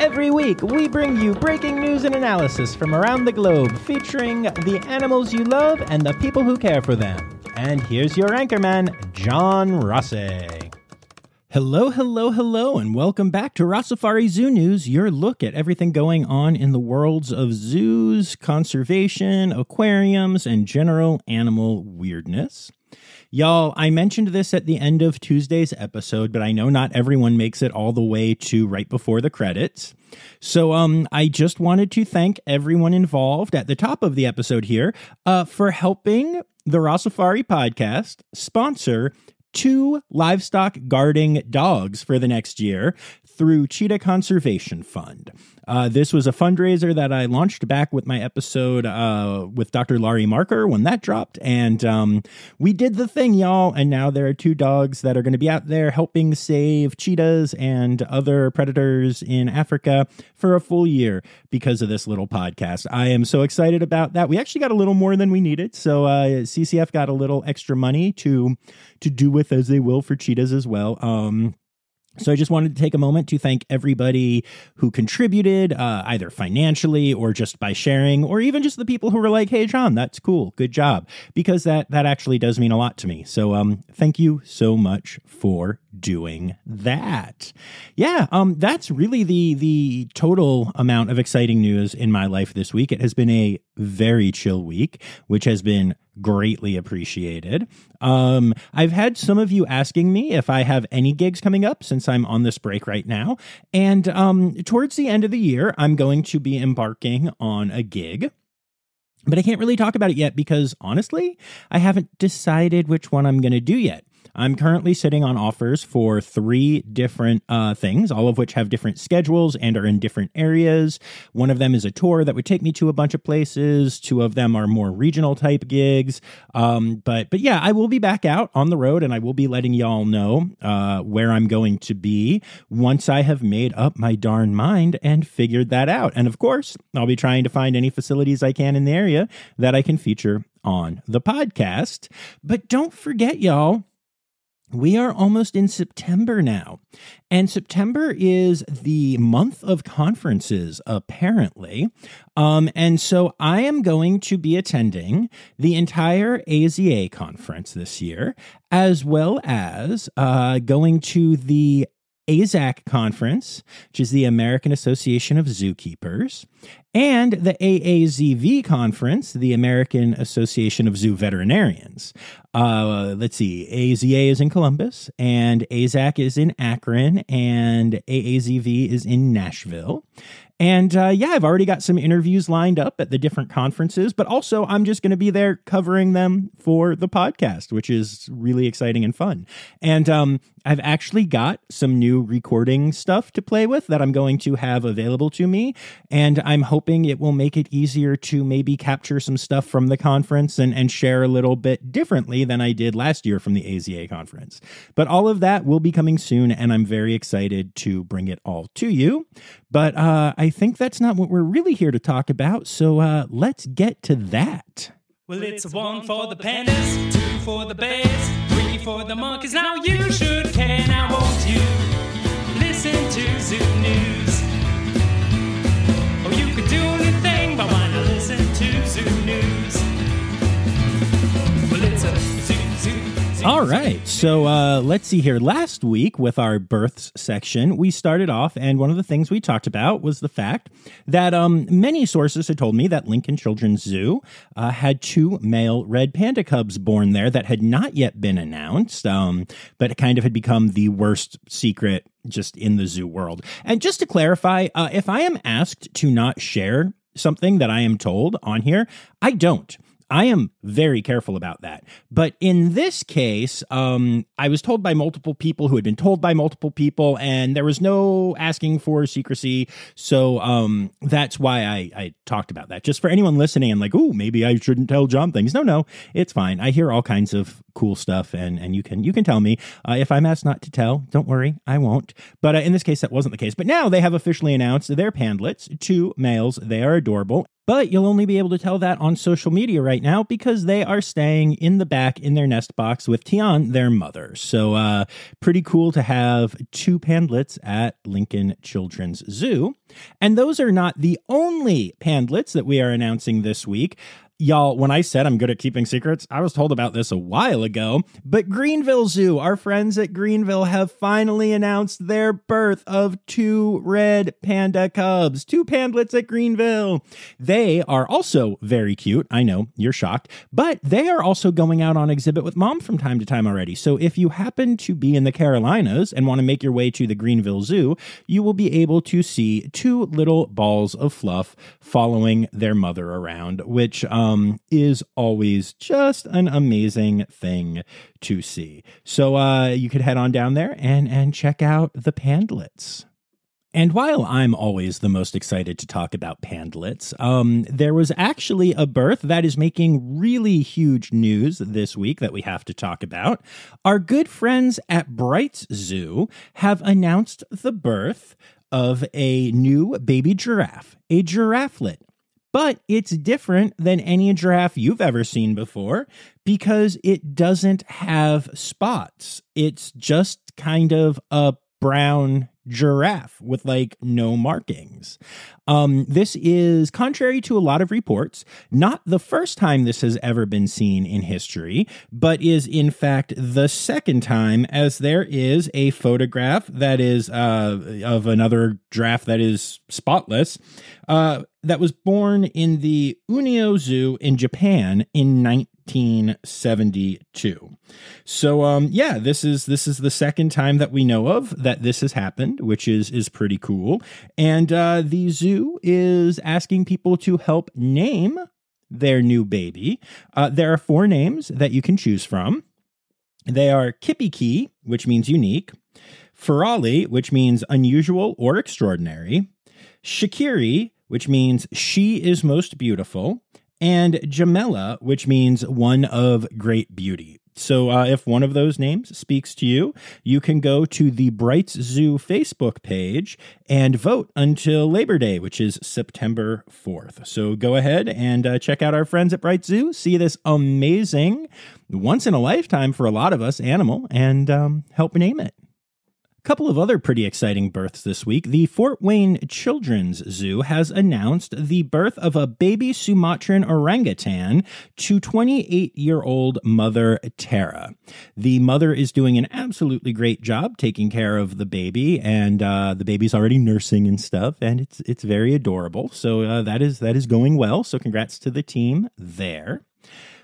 Every week, we bring you breaking news and analysis from around the globe featuring the animals you love and the people who care for them. And here's your anchorman, John Rossi. Hello, hello, hello, and welcome back to Rossifari Zoo News, your look at everything going on in the worlds of zoos, conservation, aquariums, and general animal weirdness. Y'all, I mentioned this at the end of Tuesday's episode, but I know not everyone makes it all the way to right before the credits. So um I just wanted to thank everyone involved at the top of the episode here uh for helping the Rossifari podcast sponsor two livestock guarding dogs for the next year through Cheetah Conservation Fund. Uh, this was a fundraiser that I launched back with my episode uh, with Dr. Laurie Marker when that dropped. And um, we did the thing, y'all. And now there are two dogs that are going to be out there helping save cheetahs and other predators in Africa for a full year because of this little podcast. I am so excited about that. We actually got a little more than we needed. So uh, CCF got a little extra money to to do with as they will for cheetahs as well. Um, so I just wanted to take a moment to thank everybody who contributed, uh, either financially or just by sharing, or even just the people who were like, "Hey, John, that's cool, good job," because that that actually does mean a lot to me. So, um, thank you so much for doing that. Yeah, um, that's really the the total amount of exciting news in my life this week. It has been a very chill week, which has been greatly appreciated. Um, I've had some of you asking me if I have any gigs coming up since I'm on this break right now. And um, towards the end of the year, I'm going to be embarking on a gig. But I can't really talk about it yet because honestly, I haven't decided which one I'm going to do yet. I'm currently sitting on offers for three different uh, things, all of which have different schedules and are in different areas. One of them is a tour that would take me to a bunch of places. Two of them are more regional type gigs. Um, but but yeah, I will be back out on the road, and I will be letting y'all know uh, where I'm going to be once I have made up my darn mind and figured that out. And of course, I'll be trying to find any facilities I can in the area that I can feature on the podcast. But don't forget, y'all we are almost in September now. And September is the month of conferences, apparently. Um, and so I am going to be attending the entire AZA conference this year, as well as uh, going to the AAZK conference, which is the American Association of Zookeepers, and the AAZV conference, the American Association of Zoo Veterinarians. Uh, let's see, AZA is in Columbus, and AAZK is in Akron, and AAZV is in Nashville. And uh, yeah, I've already got some interviews lined up at the different conferences, but also I'm just going to be there covering them for the podcast, which is really exciting and fun. And um, I've actually got some new recording stuff to play with that I'm going to have available to me. And I'm hoping it will make it easier to maybe capture some stuff from the conference and, and share a little bit differently than I did last year from the AZA conference. But all of that will be coming soon, and I'm very excited to bring it all to you. But uh, I think that's not what we're really here to talk about. So uh, let's get to that. Well, it's one for the pandas, two for the bears, for the monkeys. Now you should care. Now won't you listen to Zoo News? Or you could do anything, but not listen to All right. So uh, let's see here. Last week, with our births section, we started off, and one of the things we talked about was the fact that um, many sources had told me that Lincoln Children's Zoo uh, had two male red panda cubs born there that had not yet been announced, um, but kind of had become the worst secret just in the zoo world. And just to clarify, uh, if I am asked to not share something that I am told on here, I don't. I am very careful about that. But in this case, um, I was told by multiple people who had been told by multiple people, and there was no asking for secrecy. So um, that's why I, I talked about that. Just for anyone listening and like, oh, maybe I shouldn't tell John things. No, no, it's fine. I hear all kinds of cool stuff, and and you can you can tell me uh, if I'm asked not to tell. Don't worry, I won't. But uh, in this case, that wasn't the case. But now they have officially announced their pandlets, two males. They are adorable, but you'll only be able to tell that on social media right now because they are staying in the back in their nest box with Tian, their mother. So, uh, pretty cool to have two pandlets at Lincoln Children's Zoo. And those are not the only pandlets that we are announcing this week. Y'all, when I said I'm good at keeping secrets, I was told about this a while ago. But Greenville Zoo, our friends at Greenville, have finally announced their birth of two red panda cubs, two pandlets at Greenville. They are also very cute. I know, you're shocked, but they are also going out on exhibit with mom from time to time already. So if you happen to be in the Carolinas and want to make your way to the Greenville Zoo, you will be able to see two little balls of fluff following their mother around, which, um, um, is always just an amazing thing to see. So uh, you could head on down there and and check out the Pandlets. And while I'm always the most excited to talk about pandlets, um, there was actually a birth that is making really huge news this week that we have to talk about. Our good friends at Bright's Zoo have announced the birth of a new baby giraffe, a girafflet but it's different than any giraffe you've ever seen before because it doesn't have spots. It's just kind of a brown giraffe with like no markings. Um, this is contrary to a lot of reports, not the first time this has ever been seen in history, but is in fact the second time, as there is a photograph that is uh, of another giraffe that is spotless. Uh, that was born in the Ueno Zoo in Japan in 1972. So um yeah, this is this is the second time that we know of that this has happened, which is is pretty cool. And uh the zoo is asking people to help name their new baby. Uh, there are four names that you can choose from. They are Kipekee, which means unique, Firyali, which means unusual or extraordinary, Shakiri, which means she is most beautiful, and Jamela, which means one of great beauty. So, uh, if one of those names speaks to you, you can go to the Brights Zoo Facebook page and vote until Labor Day, which is September 4th. So, go ahead and uh, check out our friends at Bright Zoo, see this amazing, once in a lifetime for a lot of us animal, and um, help name it couple of other pretty exciting births this week. The Fort Wayne Children's Zoo has announced the birth of a baby Sumatran orangutan to 28 year old mother Tara. The mother is doing an absolutely great job taking care of the baby, and uh, the baby's already nursing and stuff, and it's it's very adorable. So uh, that is that is going well. So congrats to the team there.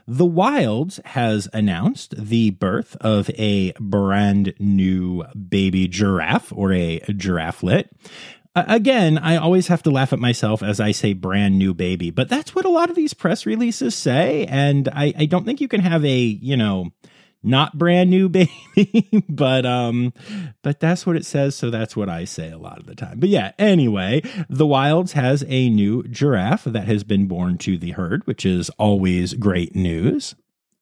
The Wilds has announced the birth of a brand new baby giraffe or a girafflet. again, I always have to laugh at myself as I say brand new baby, but that's what a lot of these press releases say. And I, I don't think you can have a, you know, not brand new baby but um but that's what it says so that's what i say a lot of the time. But yeah anyway the wilds has a new giraffe that has been born to the herd which is always great news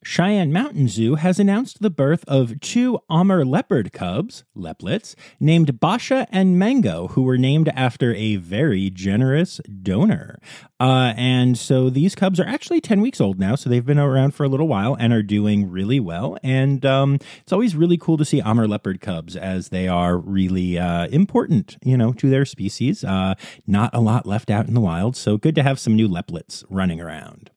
Cheyenne Mountain Zoo has announced the birth of two Amur leopard cubs, leoplets, named Basha and Mango, who were named after a very generous donor. Uh, and so these cubs are actually 10 weeks old now, so they've been around for a little while and are doing really well. And um, it's always really cool to see Amur leopard cubs as they are really uh, important, you know, to their species. Uh, not a lot left out in the wild, so good to have some new leplets running around.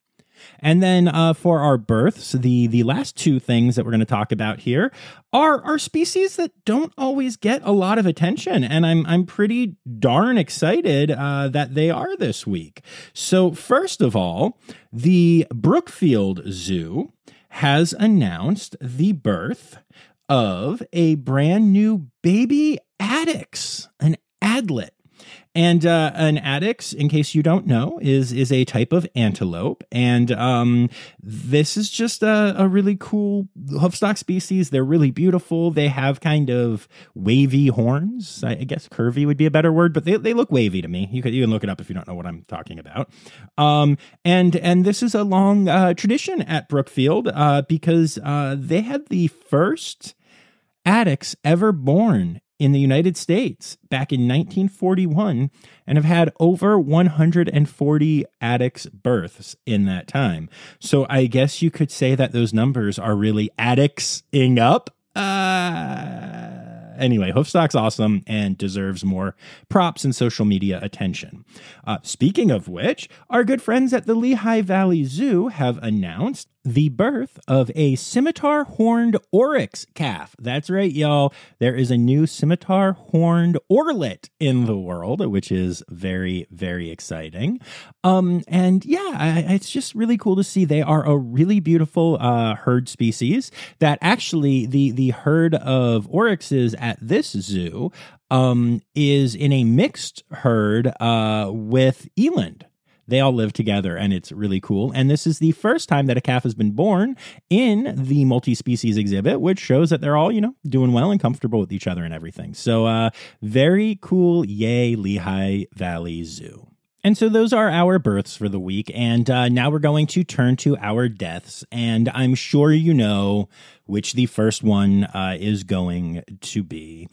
And then uh, for our births, the the last two things that we're going to talk about here are are species that don't always get a lot of attention, and I'm I'm pretty darn excited uh, that they are this week. So first of all, the Brookfield Zoo has announced the birth of a brand new baby addax, an adlet. And uh, an addax, in case you don't know, is is a type of antelope, and um, this is just a, a really cool hoofstock species. They're really beautiful. They have kind of wavy horns. I, I guess curvy would be a better word, but they, they look wavy to me. You can you can look it up if you don't know what I'm talking about. Um, and and this is a long uh, tradition at Brookfield uh, because uh, they had the first addax ever born in the United States back in 1941 and have had over 140 addax births in that time. So I guess you could say that those numbers are really addaxing up. Uh anyway, Hoofstock's awesome and deserves more props and social media attention. Uh, speaking of which, our good friends at the Lehigh Valley Zoo have announced the birth of a scimitar horned oryx calf. That's right, y'all. There is a new scimitar horned orlet in the world, which is very, very exciting. Um, and yeah, I, it's just really cool to see. They are a really beautiful uh, herd species. That actually, the the herd of oryxes at this zoo um, is in a mixed herd uh, with eland they all live together and it's really cool. And this is the first time that a calf has been born in the multi species exhibit, which shows that they're all, you know, doing well and comfortable with each other and everything. So, uh, very cool. Yay, Lehigh Valley Zoo. And so those are our births for the week. And uh, now we're going to turn to our deaths. And I'm sure you know which the first one uh, is going to be.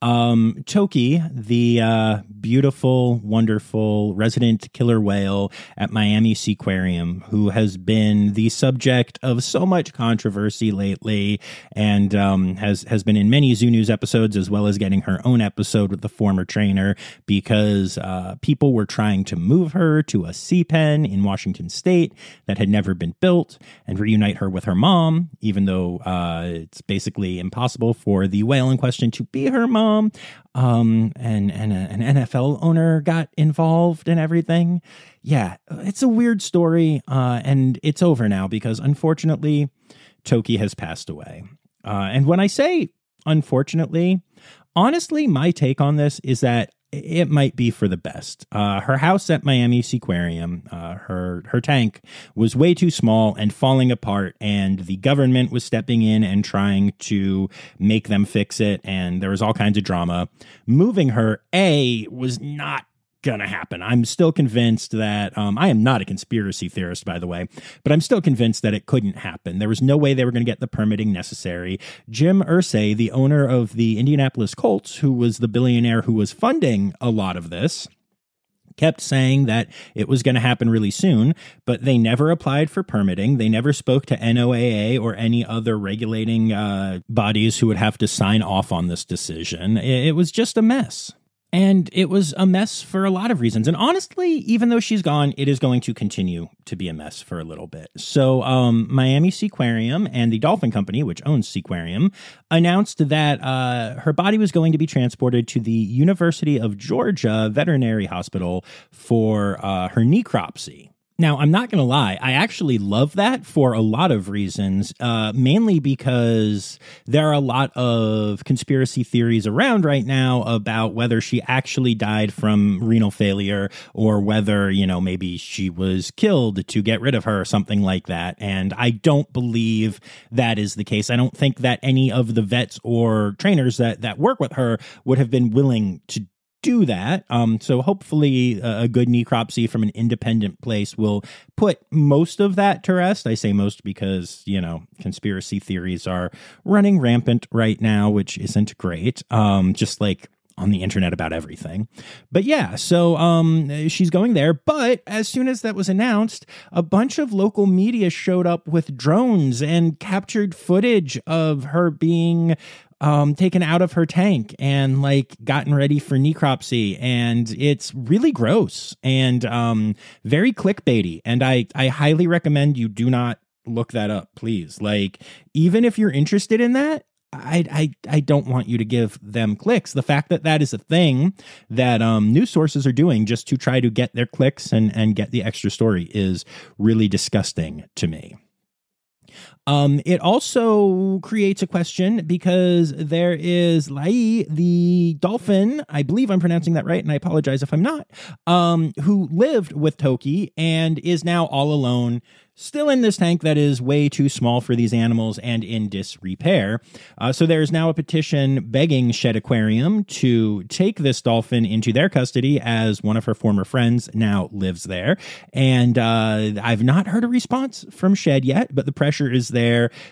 Um, Toki, the uh, beautiful, wonderful resident killer whale at Miami Seaquarium, who has been the subject of so much controversy lately, and um, has has been in many Zoo News episodes, as well as getting her own episode with the former trainer, because uh, people were trying to move her to a sea pen in Washington State that had never been built, and reunite her with her mom, even though uh, it's basically impossible for the whale in question to be her mom mom. Um, and and a, an NFL owner got involved and everything. Yeah, it's a weird story, uh, and it's over now because unfortunately, Toki has passed away. Uh, and when I say unfortunately, honestly, my take on this is that it might be for the best. Uh, her house at Miami Seaquarium, uh, her her tank was way too small and falling apart, and the government was stepping in and trying to make them fix it. And there was all kinds of drama. Moving her, a was not going to happen. I'm still convinced that um, I am not a conspiracy theorist, by the way, but I'm still convinced that it couldn't happen. There was no way they were going to get the permitting necessary. Jim Irsay, the owner of the Indianapolis Colts, who was the billionaire who was funding a lot of this, kept saying that it was going to happen really soon, but they never applied for permitting. They never spoke to NOAA or any other regulating uh, bodies who would have to sign off on this decision. It was just a mess. And it was a mess for a lot of reasons. And honestly, even though she's gone, it is going to continue to be a mess for a little bit. So, um, Miami Seaquarium and the Dolphin Company, which owns Seaquarium, announced that uh, her body was going to be transported to the University of Georgia Veterinary Hospital for uh, her necropsy. Now, I'm not going to lie. I actually love that for a lot of reasons, uh, mainly because there are a lot of conspiracy theories around right now about whether she actually died from renal failure or whether, you know, maybe she was killed to get rid of her or something like that. And I don't believe that is the case. I don't think that any of the vets or trainers that, that work with her would have been willing to do that. Um, so hopefully, a good necropsy from an independent place will put most of that to rest. I say most because you know conspiracy theories are running rampant right now, which isn't great. Um, just like on the internet about everything. But yeah, so um she's going there, but as soon as that was announced, a bunch of local media showed up with drones and captured footage of her being um, taken out of her tank and like gotten ready for necropsy, and it's really gross and um, very clickbaity. And I I highly recommend you do not look that up, please. Like even if you're interested in that, I, I I don't want you to give them clicks. The fact that that is a thing that um, news sources are doing just to try to get their clicks and and get the extra story is really disgusting to me. Um, it also creates a question because there is Lai, the dolphin. I believe I'm pronouncing that right, and I apologize if I'm not. Um, who lived with Toki and is now all alone still in this tank that is way too small for these animals and in disrepair. Uh, so there's now a petition begging Shedd Aquarium to take this dolphin into their custody as one of her former friends now lives there. And uh, I've not heard a response from Shedd yet, but the pressure is there.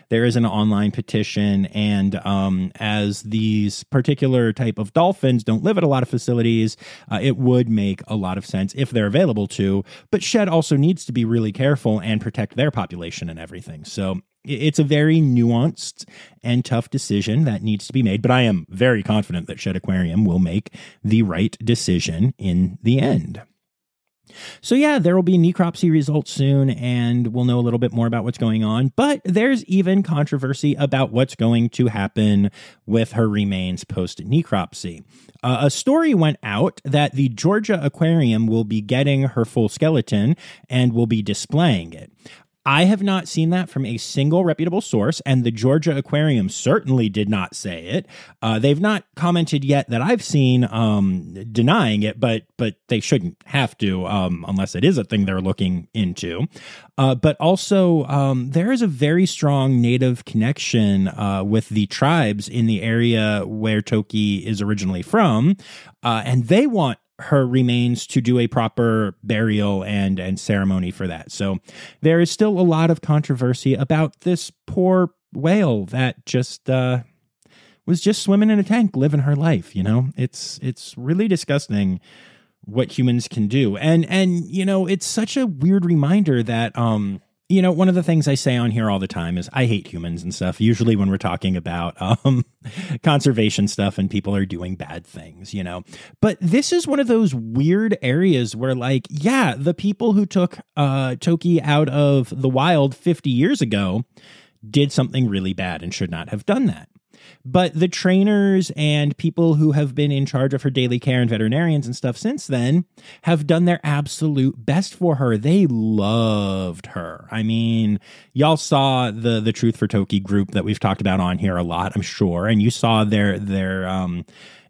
There is an online petition. And um, as these particular type of dolphins don't live at a lot of facilities, uh, it would make a lot of sense if they're available to. But Shedd also needs to be really careful and protect their population and everything. So it's a very nuanced and tough decision that needs to be made, but I am very confident that Shedd Aquarium will make the right decision in the end. So, yeah, there will be necropsy results soon, and we'll know a little bit more about what's going on. But there's even controversy about what's going to happen with her remains post necropsy. Uh, a story went out that the Georgia Aquarium will be getting her full skeleton and will be displaying it. I have not seen that from a single reputable source, and the Georgia Aquarium certainly did not say it. Uh, they've not commented yet that I've seen um, denying it, but but they shouldn't have to um, unless it is a thing they're looking into. Uh, but also, um, there is a very strong native connection uh, with the tribes in the area where Toki is originally from, uh, and they want her remains to do a proper burial and and ceremony for that. So there is still a lot of controversy about this poor whale that just uh, was just swimming in a tank, living her life. You know, it's it's really disgusting what humans can do, and and you know, it's such a weird reminder that um you know, one of the things I say on here all the time is I hate humans and stuff. Usually when we're talking about um, conservation stuff and people are doing bad things, you know. But this is one of those weird areas where, like, yeah, the people who took uh, Toki out of the wild 50 years ago did something really bad and should not have done that. But the trainers and people who have been in charge of her daily care and veterinarians and stuff since then have done their absolute best for her. They loved her. I mean, y'all saw the the Truth for Toki group that we've talked about on here a lot, I'm sure, and you saw their their um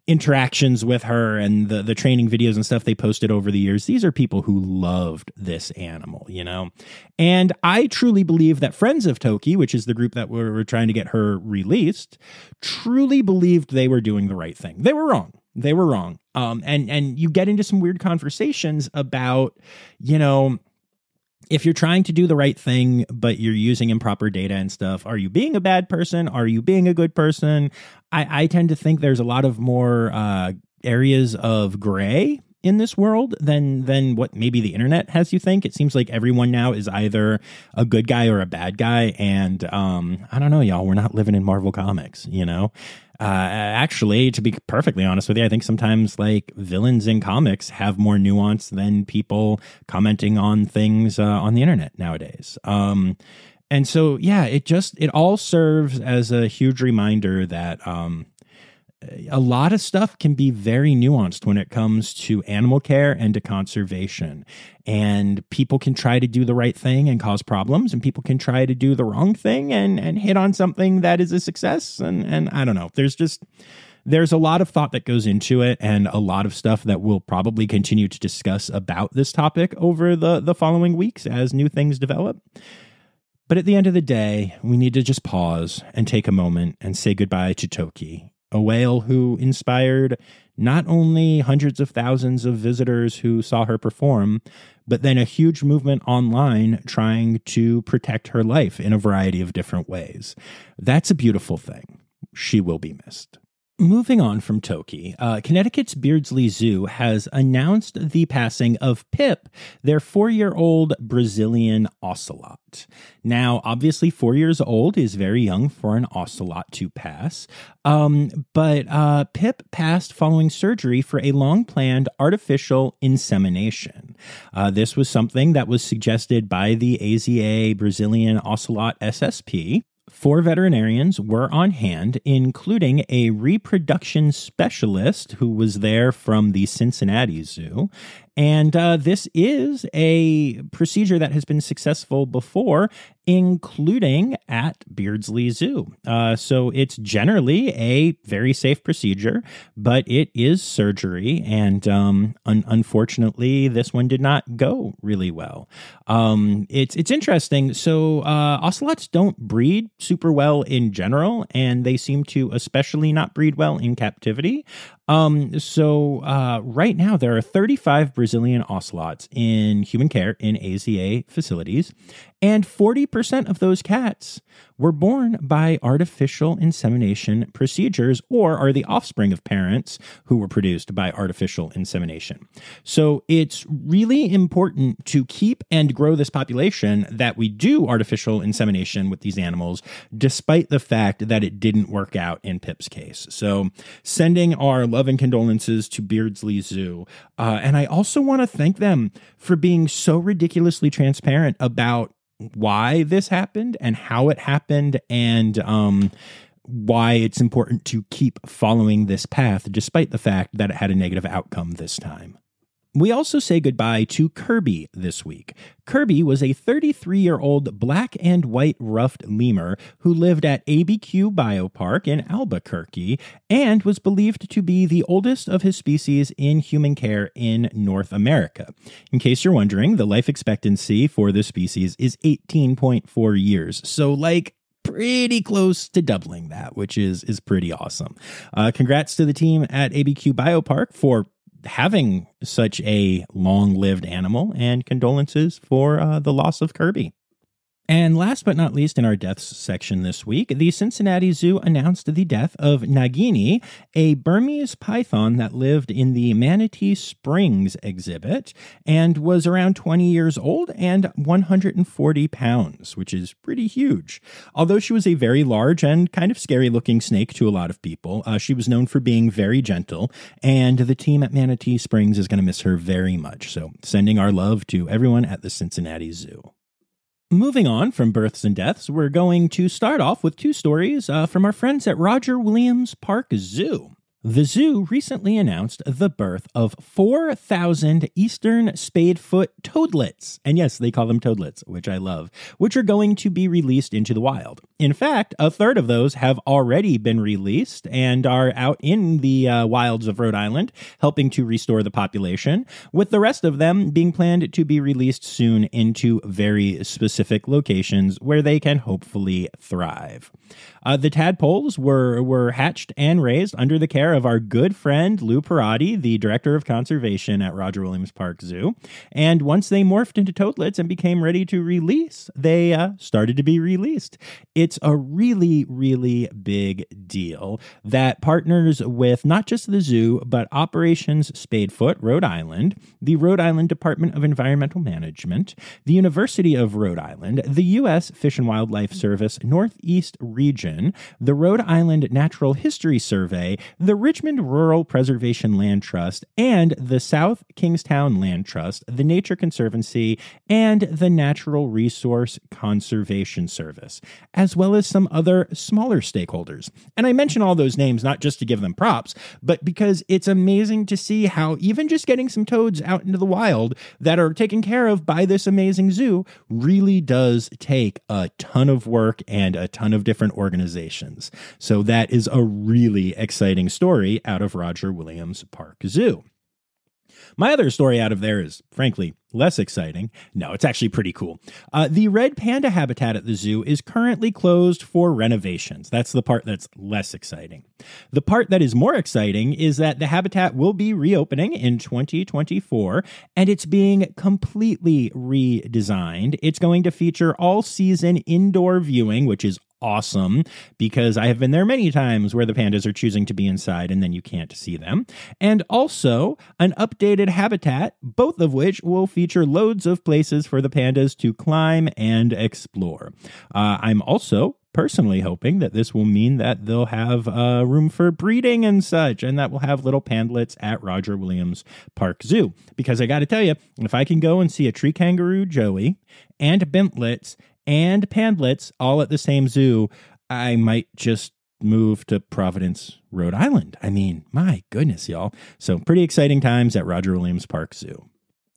interactions with her and the the training videos and stuff they posted over the years. These are people who loved this animal you know? And i truly believe that friends of toki which is the group that were, were trying to get her released truly believed they were doing the right thing. They were wrong. They were wrong. Um and and you get into some weird conversations about you know if you're trying to do the right thing, but you're using improper data and stuff, are you being a bad person? Are you being a good person? I, I tend to think there's a lot of more uh, areas of gray in this world than than what maybe the internet has you think. It seems like everyone now is either a good guy or a bad guy, and um, I don't know, y'all. We're not living in Marvel comics, you know. Uh, actually, to be perfectly honest with you, I think sometimes like villains in comics have more nuance than people commenting on things uh, on the internet nowadays. Um, and so, yeah, it just it all serves as a huge reminder that um, a lot of stuff can be very nuanced when it comes to animal care and to conservation. And people can try to do the right thing and cause problems, and people can try to do the wrong thing and, and hit on something that is a success. And, and I don't know, there's just there's a lot of thought that goes into it and a lot of stuff that we'll probably continue to discuss about this topic over the, the following weeks as new things develop. But at the end of the day, we need to just pause and take a moment and say goodbye to Toki a whale who inspired not only hundreds of thousands of visitors who saw her perform, but then a huge movement online trying to protect her life in a variety of different ways. That's a beautiful thing. She will be missed. Moving on from Toki, uh, Connecticut's Beardsley Zoo has announced the passing of Pip, their four year old Brazilian ocelot. Now, obviously, four years old is very young for an ocelot to pass, um, but uh, Pip passed following surgery for a long planned artificial insemination. Uh, this was something that was suggested by the AZA Brazilian Ocelot SSP. Four veterinarians were on hand, including a reproduction specialist who was there from the Cincinnati Zoo, And uh, this is a procedure that has been successful before, including at Beardsley Zoo. Uh, so it's generally a very safe procedure, but it is surgery. And um, un- unfortunately, this one did not go really well. Um, it's, it's interesting. So uh, ocelots don't breed super well in general, and they seem to especially not breed well in captivity. Um, so uh, right now there are 35 Brazilian ocelots in human care in AZA facilities, and 40% of those cats were born by artificial insemination procedures or are the offspring of parents who were produced by artificial insemination. So it's really important to keep and grow this population that we do artificial insemination with these animals, despite the fact that it didn't work out in Pip's case. So sending our love and condolences to Beardsley Zoo. Uh, and I also want to thank them for being so ridiculously transparent about why this happened and how it happened and um, why it's important to keep following this path despite the fact that it had a negative outcome this time. We also say goodbye to Kirby this week. Kirby was a 33 year old black and white ruffed lemur who lived at ABQ Biopark in Albuquerque and was believed to be the oldest of his species in human care in North America. In case you're wondering, the life expectancy for this species is 18.4 years. So, like, pretty close to doubling that, which is is pretty awesome. Uh, congrats to the team at ABQ Biopark for having such a long lived animal, and condolences for uh, the loss of Kirby. And last but not least, in our deaths section this week, the Cincinnati Zoo announced the death of Nagini, a Burmese python that lived in the Manatee Springs exhibit and was around 20 years old and 140 pounds, which is pretty huge. Although she was a very large and kind of scary looking snake to a lot of people, uh, she was known for being very gentle, and the team at Manatee Springs is going to miss her very much. So, sending our love to everyone at the Cincinnati Zoo. Moving on from births and deaths, we're going to start off with two stories uh, from our friends at Roger Williams Park Zoo. The zoo recently announced the birth of 4,000 eastern spadefoot toadlets. And yes, they call them toadlets, which I love, which are going to be released into the wild. In fact, a third of those have already been released and are out in the uh, wilds of Rhode Island, helping to restore the population, with the rest of them being planned to be released soon into very specific locations where they can hopefully thrive. Uh, the tadpoles were were hatched and raised under the care of our good friend Lou Perrotti, the director of conservation at Roger Williams Park Zoo. And once they morphed into toadlets and became ready to release, they uh, started to be released. It's a really, really big deal that partners with not just the zoo, but Operations Spadefoot, Rhode Island, the Rhode Island Department of Environmental Management, the University of Rhode Island, the U.S. Fish and Wildlife Service Northeast Region, the Rhode Island Natural History Survey, the Richmond Rural Preservation Land Trust, and the South Kingstown Land Trust, the Nature Conservancy, and the Natural Resource Conservation Service, as well as some other smaller stakeholders. And I mention all those names not just to give them props, but because it's amazing to see how even just getting some toads out into the wild that are taken care of by this amazing zoo really does take a ton of work and a ton of different organizations. So that is a really exciting story out of Roger Williams Park Zoo. My other story out of there is, frankly, less exciting. No, it's actually pretty cool. Uh, the red panda habitat at the zoo is currently closed for renovations. That's the part that's less exciting. The part that is more exciting is that the habitat will be reopening in 2024 and it's being completely redesigned. It's going to feature all season indoor viewing, which is awesome because I have been there many times where the pandas are choosing to be inside and then you can't see them. And also an updated habitat, both of which will feature loads of places for the pandas to climb and explore. Uh, I'm also personally hoping that this will mean that they'll have uh, room for breeding and such, and that we'll have little pandlets at Roger Williams Park Zoo. Because I got to tell you, if I can go and see a tree kangaroo Joey and bentlets and pandlets all at the same zoo, I might just move to Providence, Rhode Island. I mean, my goodness, y'all. So, pretty exciting times at Roger Williams Park Zoo.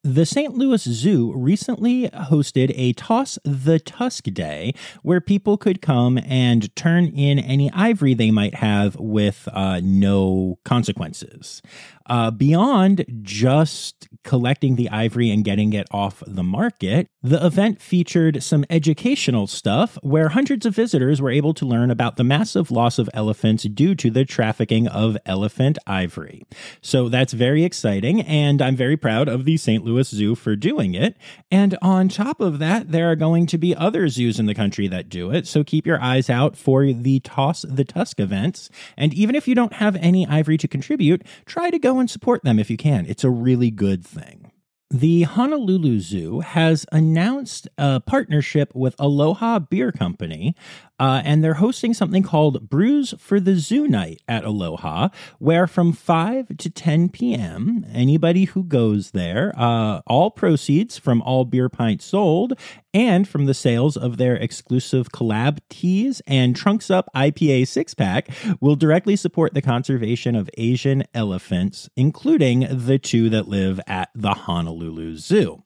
The St. Louis Zoo recently hosted a Toss the Tusk Day where people could come and turn in any ivory they might have with uh, no consequences. Uh, beyond just collecting the ivory and getting it off the market, the event featured some educational stuff where hundreds of visitors were able to learn about the massive loss of elephants due to the trafficking of elephant ivory. So that's very exciting, and I'm very proud of the St. Louis Zoo for doing it. And on top of that, there are going to be other zoos in the country that do it, so keep your eyes out for the Toss the Tusk events. And even if you don't have any ivory to contribute, try to and support them if you can. It's a really good thing. The Honolulu Zoo has announced a partnership with Aloha Beer Company, uh, and they're hosting something called Brews for the Zoo Night at Aloha, where from 5 to 10 p.m., anybody who goes there, uh, all proceeds from all beer pints sold and from the sales of their exclusive collab teas and Trunks Up IPA six pack will directly support the conservation of Asian elephants, including the two that live at the Honolulu Zoo.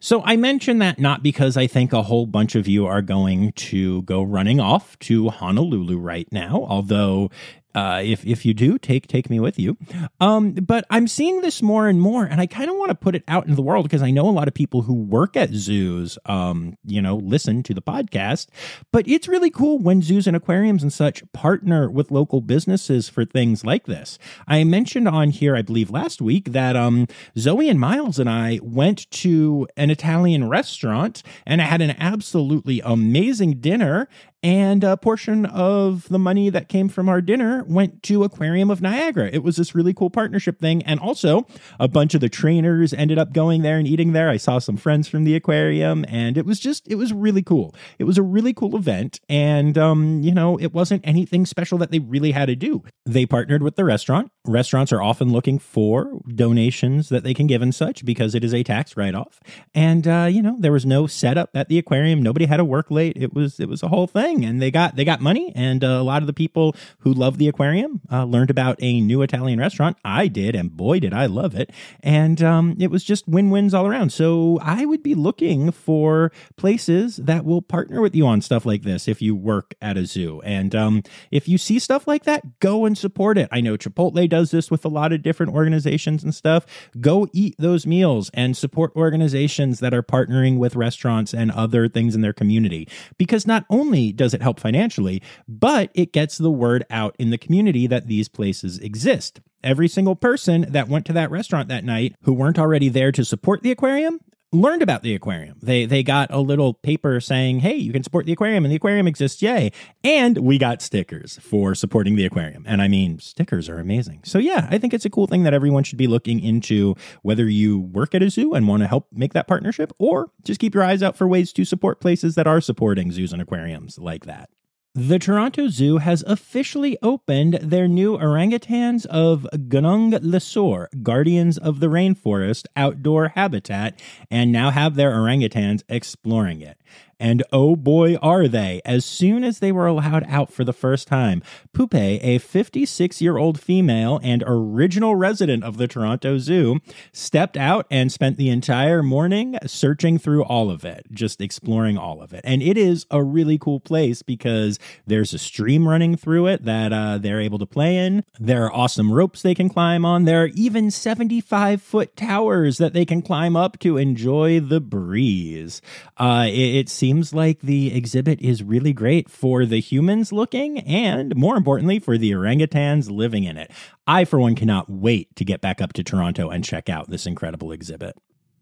So I mention that not because I think a whole bunch of you are going to go running off to Honolulu right now, although uh, if if you do, take take me with you. Um, but I'm seeing this more and more, and I kind of want to put it out into the world because I know a lot of people who work at zoos, um, you know, listen to the podcast. But it's really cool when zoos and aquariums and such partner with local businesses for things like this. I mentioned on here, I believe last week, that um, Zoe and Miles and I went to an Italian restaurant and I had an absolutely amazing dinner and a portion of the money that came from our dinner went to Aquarium of Niagara. It was this really cool partnership thing. And also, a bunch of the trainers ended up going there and eating there. I saw some friends from the aquarium, and it was just, it was really cool. It was a really cool event. And, um, you know, it wasn't anything special that they really had to do. They partnered with the restaurant. Restaurants are often looking for donations that they can give and such because it is a tax write off. And, uh, you know, there was no setup at the aquarium. Nobody had to work late. It was, it was a whole thing thing, and they got they got money, and uh, a lot of the people who love the aquarium uh, learned about a new Italian restaurant. I did, and boy, did I love it! And um, it was just win wins all around. So I would be looking for places that will partner with you on stuff like this if you work at a zoo, and um, if you see stuff like that, go and support it. I know Chipotle does this with a lot of different organizations and stuff. Go eat those meals and support organizations that are partnering with restaurants and other things in their community because not only does it help financially, but it gets the word out in the community that these places exist. Every single person that went to that restaurant that night who weren't already there to support the aquarium learned about the aquarium. They they got a little paper saying, "Hey, you can support the aquarium and the aquarium exists, yay." And we got stickers for supporting the aquarium. And I mean, stickers are amazing. So yeah, I think it's a cool thing that everyone should be looking into whether you work at a zoo and want to help make that partnership or just keep your eyes out for ways to support places that are supporting zoos and aquariums like that. The Toronto Zoo has officially opened their new Orangutans of Gunung Leuser, Guardians of the Rainforest outdoor habitat, and now have their orangutans exploring it. And oh boy, are they! As soon as they were allowed out for the first time, Puppe, a 56 year old female and original resident of the Toronto Zoo, stepped out and spent the entire morning searching through all of it, just exploring all of it. And it is a really cool place because there's a stream running through it that uh, they're able to play in. There are awesome ropes they can climb on. There are even 75 foot towers that they can climb up to enjoy the breeze. Uh, it, it seems like the exhibit is really great for the humans looking and, more importantly, for the orangutans living in it. I, for one, cannot wait to get back up to Toronto and check out this incredible exhibit.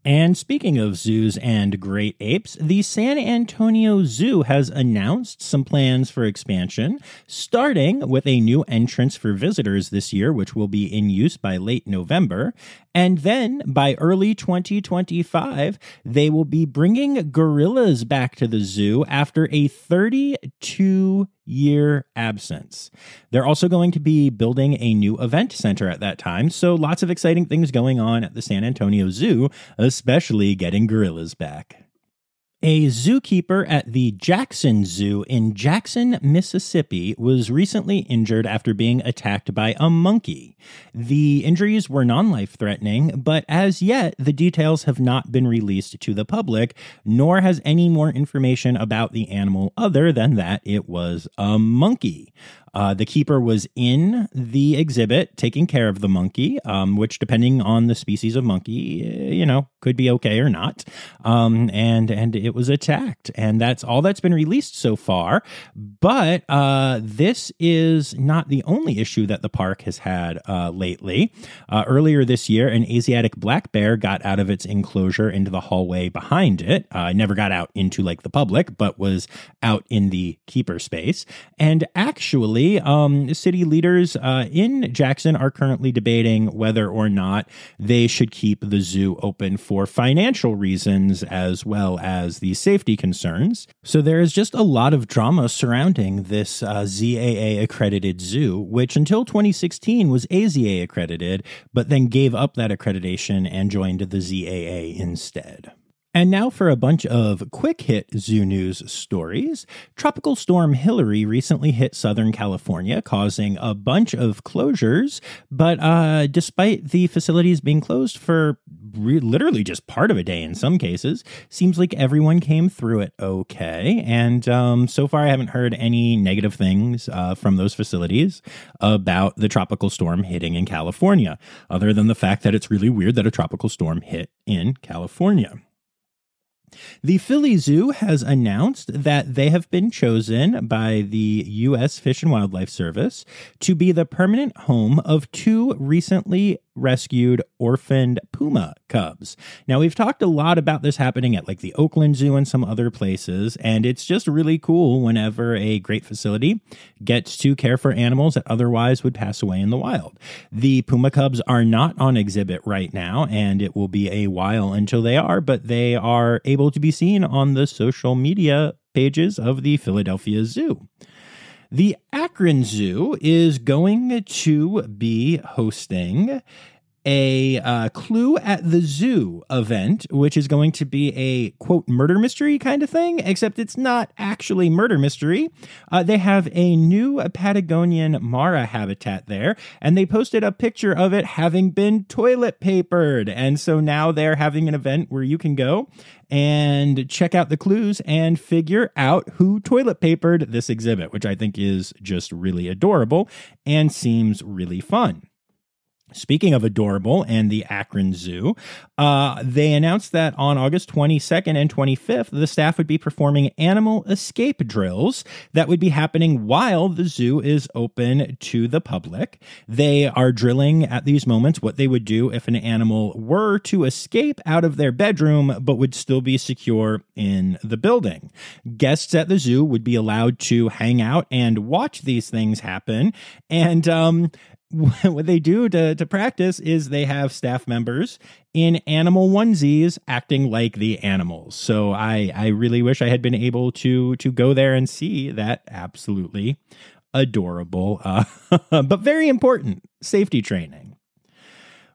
And speaking of zoos and great apes, the San Antonio Zoo has announced some plans for expansion, starting with a new entrance for visitors this year, which will be in use by late November. And then by early 2025, they will be bringing gorillas back to the zoo after a 32 year absence. They're also going to be building a new event center at that time, so lots of exciting things going on at the San Antonio Zoo, especially getting gorillas back. A zookeeper at the Jackson Zoo in Jackson, Mississippi, was recently injured after being attacked by a monkey. The injuries were non life threatening, but as yet, the details have not been released to the public, nor has any more information about the animal other than that it was a monkey. Uh, the keeper was in the exhibit taking care of the monkey, um, which, depending on the species of monkey, eh, you know, could be okay or not. Um, and and it was attacked, and that's all that's been released so far. But uh, this is not the only issue that the park has had uh, lately. Uh, earlier this year, an Asiatic black bear got out of its enclosure into the hallway behind it. Uh, never got out into like the public, but was out in the keeper space. And actually um, city leaders uh, in Jackson are currently debating whether or not they should keep the zoo open for financial reasons as well as the safety concerns. So there is just a lot of drama surrounding this uh, ZAA accredited zoo, which until 2016 was AZA accredited, but then gave up that accreditation and joined the ZAA instead. And now for a bunch of quick hit zoo news stories. Tropical storm Hillary recently hit Southern California, causing a bunch of closures. But uh, despite the facilities being closed for re- literally just part of a day in some cases, seems like everyone came through it okay. And um, so far, I haven't heard any negative things uh, from those facilities about the tropical storm hitting in California, other than the fact that it's really weird that a tropical storm hit in California. The Philly Zoo has announced that they have been chosen by the U.S. Fish and Wildlife Service to be the permanent home of two recently rescued orphaned puma cubs. Now, we've talked a lot about this happening at like the Oakland Zoo and some other places, and it's just really cool whenever a great facility gets to care for animals that otherwise would pass away in the wild. The puma cubs are not on exhibit right now, and it will be a while until they are, but they are able to be seen on the social media pages of the Philadelphia Zoo. The Akron Zoo is going to be hosting a uh, Clue at the Zoo event, which is going to be a quote murder mystery kind of thing, except it's not actually murder mystery. Uh, they have a new Patagonian Mara habitat there, and they posted a picture of it having been toilet papered. And so now they're having an event where you can go and check out the clues and figure out who toilet papered this exhibit, which I think is just really adorable and seems really fun. Speaking of adorable and the Akron Zoo, uh, they announced that on August 22nd and 25th, the staff would be performing animal escape drills that would be happening while the zoo is open to the public. They are drilling at these moments what they would do if an animal were to escape out of their bedroom but would still be secure in the building. Guests at the zoo would be allowed to hang out and watch these things happen. And, um, what they do to, to practice is they have staff members in animal onesies acting like the animals. So I, I really wish I had been able to to go there and see that absolutely adorable, uh, but very important safety training.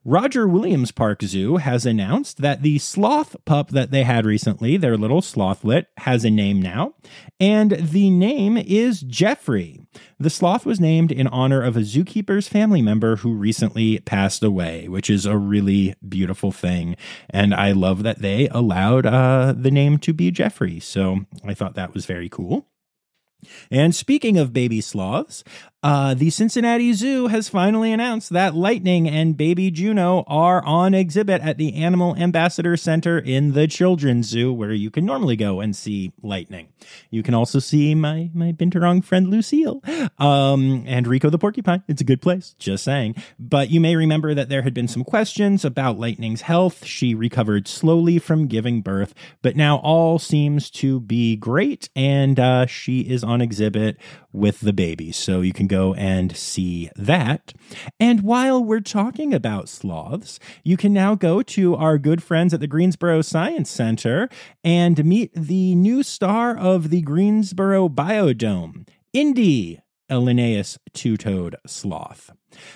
Roger Williams Park Zoo has announced that the sloth pup that they had recently, their little slothlet, has a name now, and the name is Jeffrey. The sloth was named in honor of a zookeeper's family member who recently passed away, which is a really beautiful thing. And I love that they allowed uh, the name to be Jeffrey. So I thought that was very cool. And speaking of baby sloths, uh, the Cincinnati Zoo has finally announced that Lightning and Baby Juno are on exhibit at the Animal Ambassador Center in the Children's Zoo, where you can normally go and see Lightning. You can also see my my Binturong friend Lucille um, and Rico the Porcupine. It's a good place, just saying. But you may remember that there had been some questions about Lightning's health. She recovered slowly from giving birth, but now all seems to be great, and uh, she is on exhibit with the baby. So you can go and see that. And while we're talking about sloths, you can now go to our good friends at the Greensboro Science Center and meet the new star of the Greensboro Biodome, Indy. A Linnaeus two toed sloth.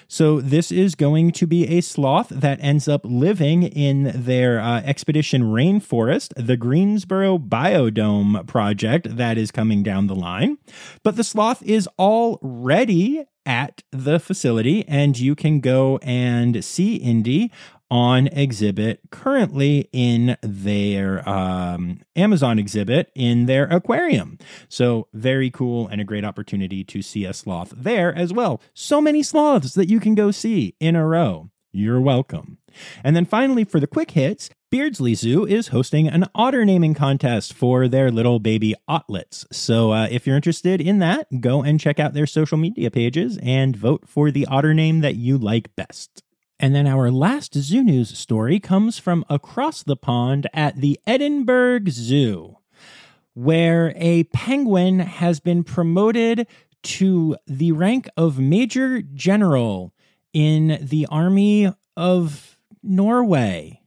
So, this is going to be a sloth that ends up living in their uh, expedition rainforest, the Greensboro Biodome project that is coming down the line. But the sloth is already at the facility, and you can go and see Indy on exhibit currently in their um, Amazon exhibit in their aquarium. So, very cool and a great opportunity to see a sloth there as well. So many sloths that you can go see in a row. You're welcome. And then finally, for the quick hits, Beardsley Zoo is hosting an otter naming contest for their little baby otlets. So uh, if you're interested in that, go and check out their social media pages and vote for the otter name that you like best. And then our last zoo news story comes from across the pond at the Edinburgh Zoo, where a penguin has been promoted to the rank of Major General in the Army of Norway.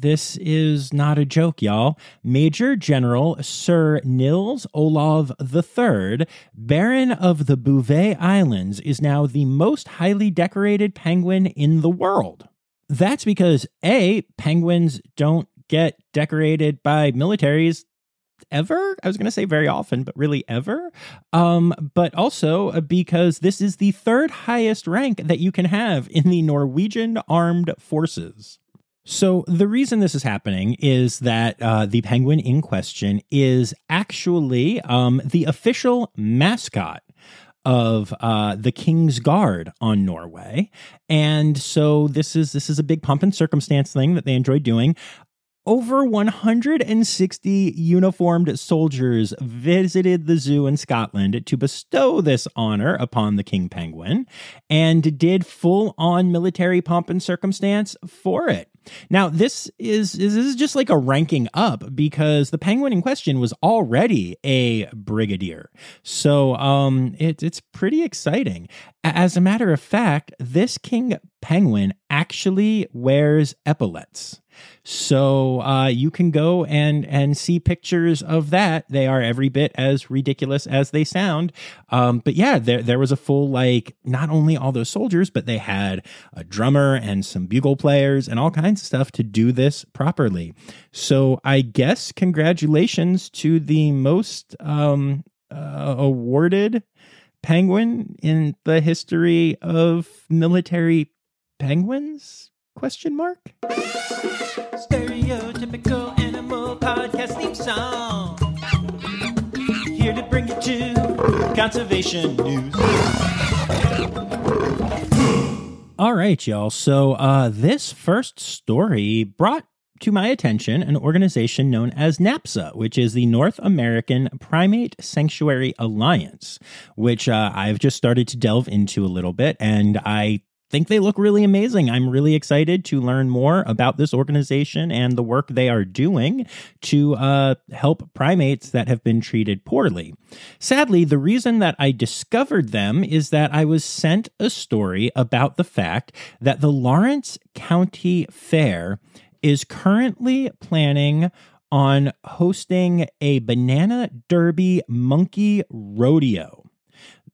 This is not a joke, y'all. Major General Sir Nils Olav III, Baron of the Bouvet Islands, is now the most highly decorated penguin in the world. That's because A, penguins don't get decorated by militaries ever. I was going to say very often, but really ever. Um, but also because this is the third highest rank that you can have in the Norwegian armed forces. So, the reason this is happening is that uh, the penguin in question is actually um, the official mascot of uh, the King's Guard on Norway, and so this is this is a big pomp and circumstance thing that they enjoy doing. Over 160 uniformed soldiers visited the zoo in Scotland to bestow this honor upon the king penguin and did full on military pomp and circumstance for it. Now, this is, is this is just like a ranking up because the penguin in question was already a brigadier. So um, it, it's pretty exciting. As a matter of fact, this king penguin actually wears epaulets. So uh, you can go and and see pictures of that. They are every bit as ridiculous as they sound. Um, but yeah, there there was a full like not only all those soldiers, but they had a drummer and some bugle players and all kinds of stuff to do this properly. So I guess congratulations to the most um, uh, awarded penguin in the history of military penguins question mark Stereotypical animal podcast theme song. Here to bring you to conservation news. All right, y'all. So, uh, this first story brought to my attention an organization known as NAPSA, which is the North American Primate Sanctuary Alliance, which uh, I've just started to delve into a little bit. And I think they look really amazing. I'm really excited to learn more about this organization and the work they are doing to uh, help primates that have been treated poorly. Sadly, the reason that I discovered them is that I was sent a story about the fact that the Lawrence County Fair is currently planning on hosting a banana derby monkey rodeo.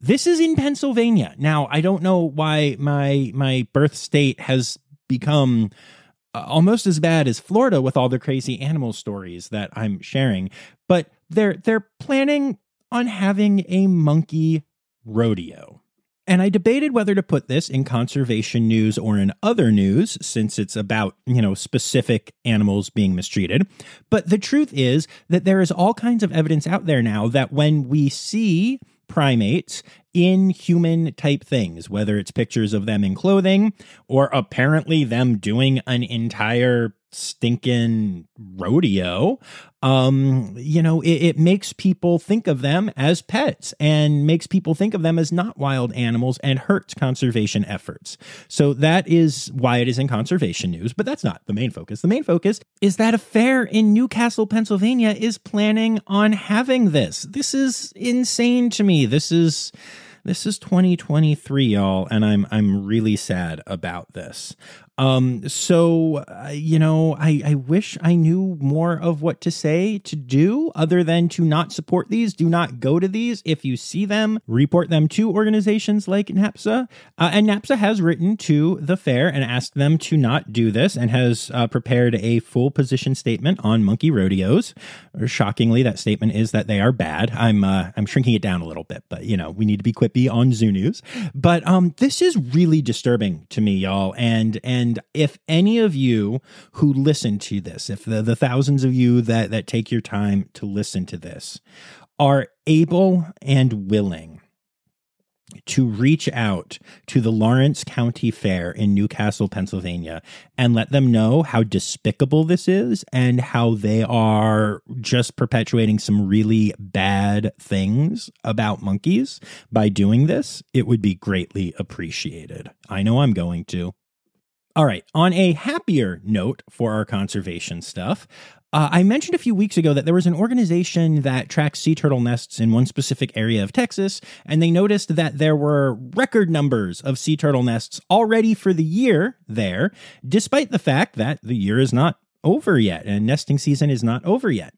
This is in Pennsylvania. Now, I don't know why my my birth state has become uh, almost as bad as Florida with all the crazy animal stories that I'm sharing, but they're they're planning on having a monkey rodeo. And I debated whether to put this in conservation news or in other news, since it's about, you know, specific animals being mistreated. But the truth is that there is all kinds of evidence out there now that when we see primates in human type things, whether it's pictures of them in clothing or apparently them doing an entire stinking rodeo um you know it, it, makes people think of them as pets and makes people think of them as not wild animals and hurts conservation efforts. So that is why it is in conservation news but that's not the main focus. The main focus is that a fair in newcastle pennsylvania is planning on having this. This is insane to me. This is this is 2023 y'all and i'm i'm really sad about this Um, so, uh, you know, I, I wish I knew more of what to say to do other than to not support these. Do not go to these. If you see them, report them to organizations like NAPSA. Uh, and NAPSA has written to the fair and asked them to not do this and has uh, prepared a full position statement on monkey rodeos. Shockingly, that statement is that they are bad. I'm uh, I'm shrinking it down a little bit, but you know we need to be quippy on Zoo News. But um, this is really disturbing to me, y'all. And and if any of you who listen to this, if the, the thousands of you that that take your time to listen to this are able and willing to reach out to the Lawrence County Fair in Newcastle, Pennsylvania, and let them know how despicable this is and how they are just perpetuating some really bad things about monkeys by doing this, it would be greatly appreciated. I know I'm going to. All right, on a happier note for our conservation stuff, uh, I mentioned a few weeks ago that there was an organization that tracks sea turtle nests in one specific area of Texas, and they noticed that there were record numbers of sea turtle nests already for the year there, despite the fact that the year is not over yet and nesting season is not over yet.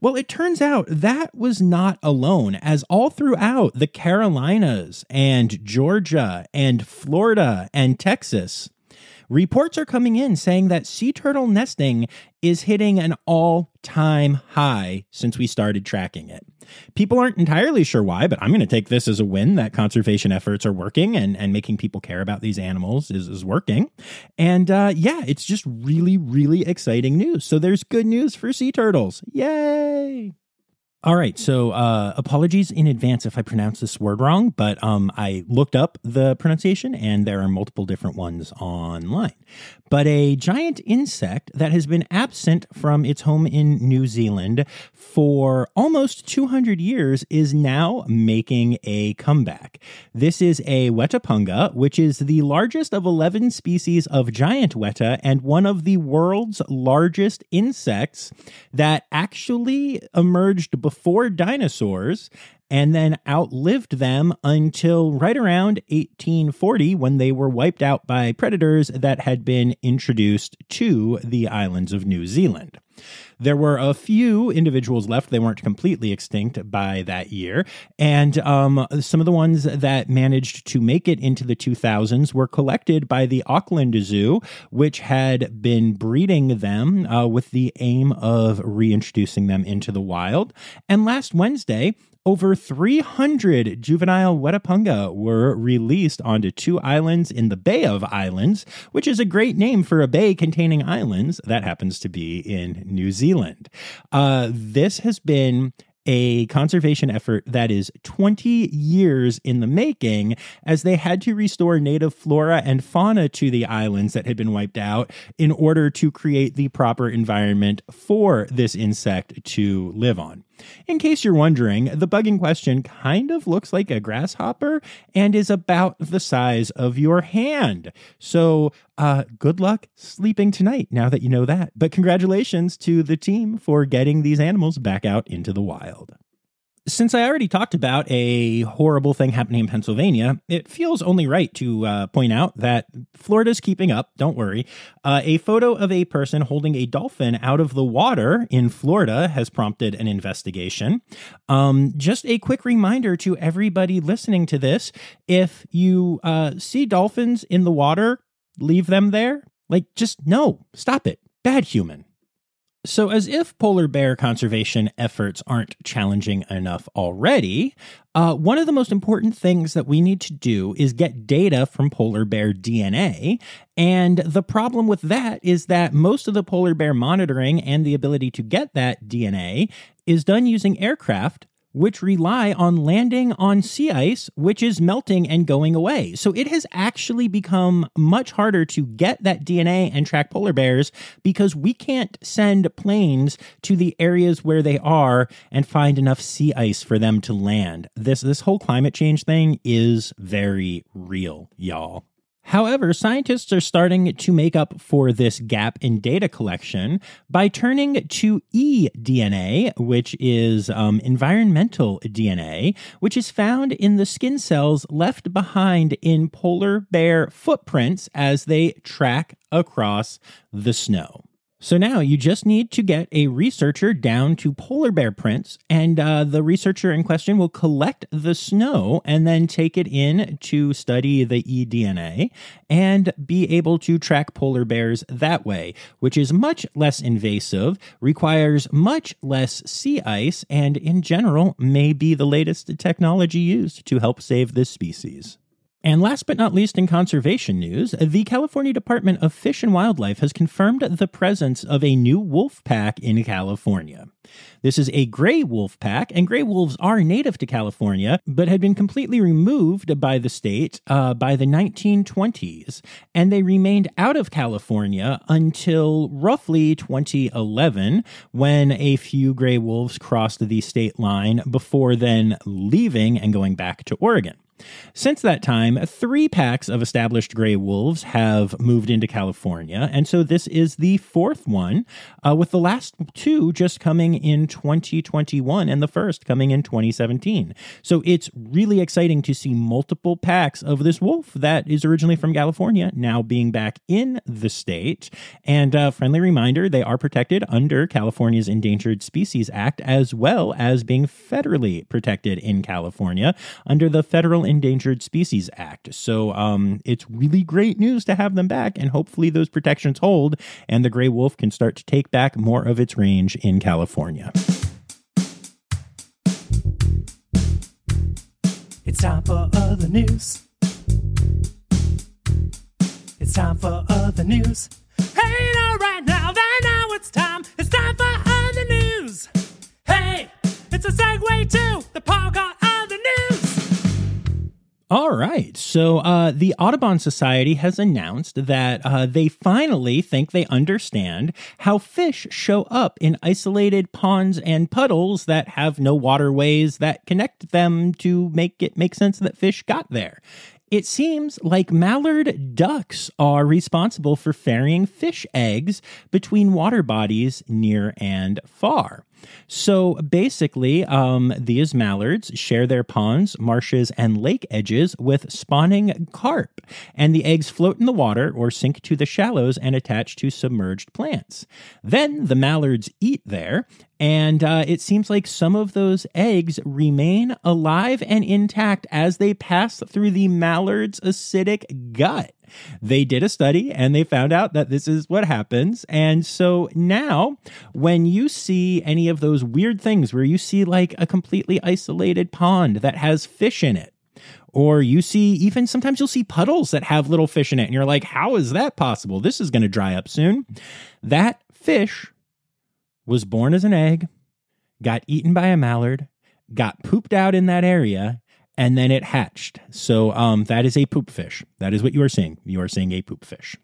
Well, it turns out that was not alone, as all throughout the Carolinas and Georgia and Florida and Texas, Reports are coming in saying that sea turtle nesting is hitting an all time high since we started tracking it. People aren't entirely sure why, but I'm going to take this as a win that conservation efforts are working and, and making people care about these animals is, is working. And uh, yeah, it's just really, really exciting news. So there's good news for sea turtles. Yay! All right, so uh, apologies in advance if I pronounce this word wrong, but um, I looked up the pronunciation and there are multiple different ones online. But a giant insect that has been absent from its home in New Zealand for almost 200 years is now making a comeback. This is a Wetapunga, which is the largest of 11 species of giant weta and one of the world's largest insects that actually emerged before before dinosaurs and then outlived them until right around 1840 when they were wiped out by predators that had been introduced to the islands of New Zealand. There were a few individuals left. They weren't completely extinct by that year. And um, some of the ones that managed to make it into the 2000s were collected by the Auckland Zoo, which had been breeding them uh, with the aim of reintroducing them into the wild. And last Wednesday, over 300 juvenile Wetapunga were released onto two islands in the Bay of Islands, which is a great name for a bay containing islands that happens to be in New Zealand. Uh, this has been a conservation effort that is 20 years in the making, as they had to restore native flora and fauna to the islands that had been wiped out in order to create the proper environment for this insect to live on. In case you're wondering, the bug in question kind of looks like a grasshopper and is about the size of your hand. So, uh, good luck sleeping tonight now that you know that. But congratulations to the team for getting these animals back out into the wild. Since I already talked about a horrible thing happening in Pennsylvania, it feels only right to uh, point out that Florida's keeping up. Don't worry. Uh, a photo of a person holding a dolphin out of the water in Florida has prompted an investigation. Um, just a quick reminder to everybody listening to this if you uh, see dolphins in the water, leave them there. Like, just no, stop it. Bad human. So, as if polar bear conservation efforts aren't challenging enough already, uh, one of the most important things that we need to do is get data from polar bear DNA. And the problem with that is that most of the polar bear monitoring and the ability to get that DNA is done using aircraft which rely on landing on sea ice, which is melting and going away. So it has actually become much harder to get that DNA and track polar bears because we can't send planes to the areas where they are and find enough sea ice for them to land. This this whole climate change thing is very real, y'all. However, scientists are starting to make up for this gap in data collection by turning to eDNA, which is um, environmental DNA, which is found in the skin cells left behind in polar bear footprints as they track across the snow. So now you just need to get a researcher down to polar bear prints, and uh, the researcher in question will collect the snow and then take it in to study the eDNA and be able to track polar bears that way, which is much less invasive, requires much less sea ice, and in general may be the latest technology used to help save this species. And last but not least, in conservation news, the California Department of Fish and Wildlife has confirmed the presence of a new wolf pack in California. This is a gray wolf pack, and gray wolves are native to California, but had been completely removed by the state uh, by the 1920s, and they remained out of California until roughly 2011, when a few gray wolves crossed the state line before then leaving and going back to Oregon. Since that time, three packs of established gray wolves have moved into California, and so this is the fourth one, uh, with the last two just coming in 2021 and the first coming in 2017. So it's really exciting to see multiple packs of this wolf that is originally from California now being back in the state. And a friendly reminder they are protected under California's Endangered Species Act as well as being federally protected in California under the Federal Endangered Species Act. So um, it's really great news to have them back, and hopefully those protections hold, and the gray wolf can start to take back more of its range in California. It's time for other news. It's time for other news. Hey, now, right now, it's time. It's time for other news. Hey, it's a segue to the part called other news. All right. So uh, the Audubon Society has announced that uh, they finally think they understand how fish show up in isolated ponds and puddles that have no waterways that connect them to make it make sense that fish got there. It seems like mallard ducks are responsible for ferrying fish eggs between water bodies near and far. So basically, um, these mallards share their ponds, marshes, and lake edges with spawning carp, and the eggs float in the water or sink to the shallows and attach to submerged plants. Then the mallards eat there, and uh, it seems like some of those eggs remain alive and intact as they pass through the mallard's acidic gut. They did a study and they found out that this is what happens. And so now, when you see any of those weird things where you see like a completely isolated pond that has fish in it, or you see even sometimes you'll see puddles that have little fish in it, and you're like, how is that possible? This is going to dry up soon. That fish was born as an egg, got eaten by a mallard, got pooped out in that area, and then it hatched. So um, that is a poop fish. That is what you are seeing. You are seeing a poop fish.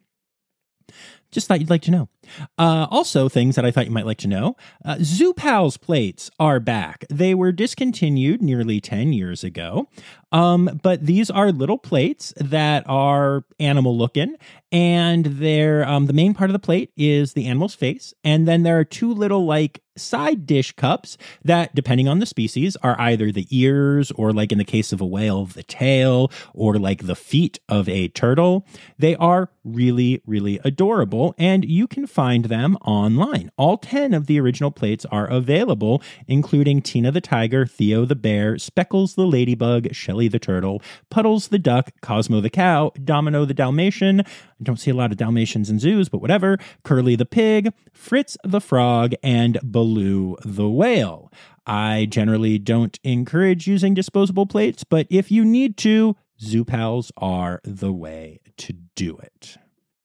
Just thought you'd like to know. Uh, also, things that I thought you might like to know uh, Zoo Pals plates are back. They were discontinued nearly 10 years ago. Um, but these are little plates that are animal looking, and they're um, the main part of the plate is the animal's face, and then there are two little like side dish cups that, depending on the species, are either the ears or, like in the case of a whale, the tail or like the feet of a turtle. They are really, really adorable, and you can find them online. All 10 of the original plates are available, including Tina the tiger, Theo the bear, Speckles the ladybug, Shelly the turtle, Puddles the duck, Cosmo the cow, Domino the Dalmatian. I don't see a lot of Dalmatians in zoos, but whatever. Curly the pig, Fritz the frog, and Baloo the whale. I generally don't encourage using disposable plates, but if you need to, Zoo Pals are the way to do it.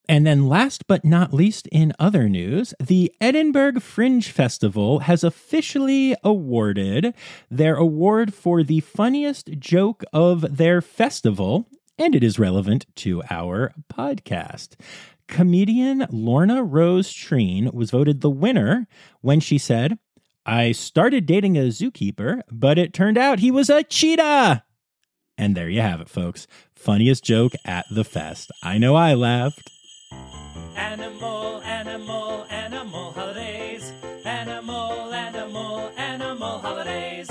And then, last but not least, in other news, the Edinburgh Fringe Festival has officially awarded their award for the funniest joke of their festival, and it is relevant to our podcast. Comedian Lorna Rose Treen was voted the winner when she said, I started dating a zookeeper, but it turned out he was a cheetah. And there you have it, folks. Funniest joke at the fest. I know I laughed. Animal, animal, animal holidays. Animal, animal, animal holidays.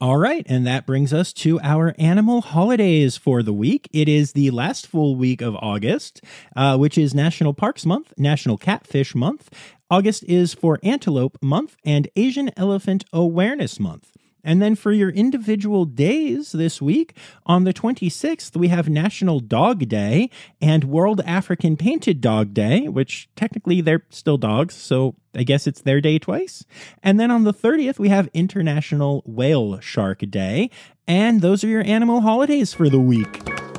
All right, and that brings us to our animal holidays for the week. It is the last full week of August, uh, which is National Parks Month, National Catfish Month. August is for Antelope Month and Asian Elephant Awareness Month. And then for your individual days this week, on the 26th, we have National Dog Day and World African Painted Dog Day, which technically they're still dogs, so I guess it's their day twice. And then on the 30th, we have International Whale Shark Day. And those are your animal holidays for the week.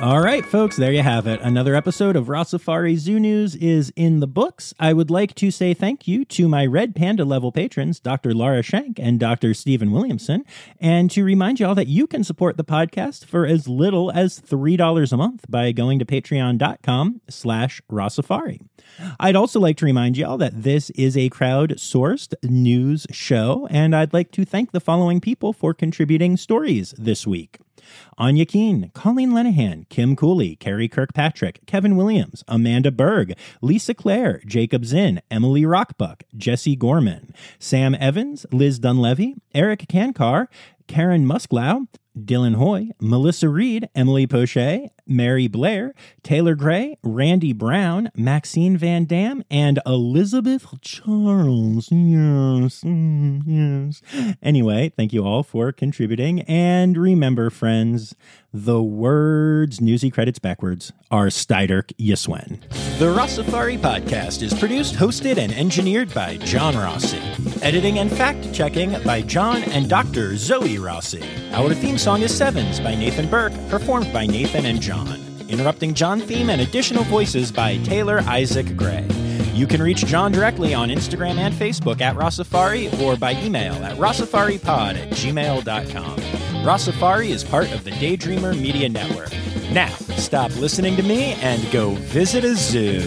All right, folks, there you have it. Another episode of Rossifari Zoo News is in the books. I would like to say thank you to my Red Panda level patrons, Dr. Laura Shank and Dr. Stephen Williamson, and to remind y'all that you can support the podcast for as little as $3 a month by going to patreon.com slash Rossifari. I'd also like to remind y'all that this is a crowd-sourced news show, and I'd like to thank the following people for contributing stories this week. Anya Keene, Colleen Lenahan, Kim Cooley, Carrie Kirkpatrick, Kevin Williams, Amanda Berg, Lisa Clare, Jacob Zinn, Emily Rockbuck, Jesse Gorman, Sam Evans, Liz Dunlevy, Eric Kankar, Karen Musklow, Dylan Hoy, Melissa Reed, Emily Poche, Mary Blair, Taylor Gray, Randy Brown, Maxine Van Dam, and Elizabeth Charles. Yes, mm, yes. Anyway, thank you all for contributing. And remember, friends, the words Newsy credits backwards are Steiderk Yiswen. The Rossifari podcast is produced, hosted, and engineered by John Rossi. Editing and fact checking by John and Dr. Zoe Rossi. Our theme song is Sevens by Nathan Burke, performed by Nathan and John. Interrupting John theme and additional voices by Taylor Isaac Gray. You can reach John directly on Instagram and Facebook at Rossifari or by email at rossifaripod at gmail.com. Rossifari is part of the Daydreamer Media Network. Now, stop listening to me and go visit a zoo.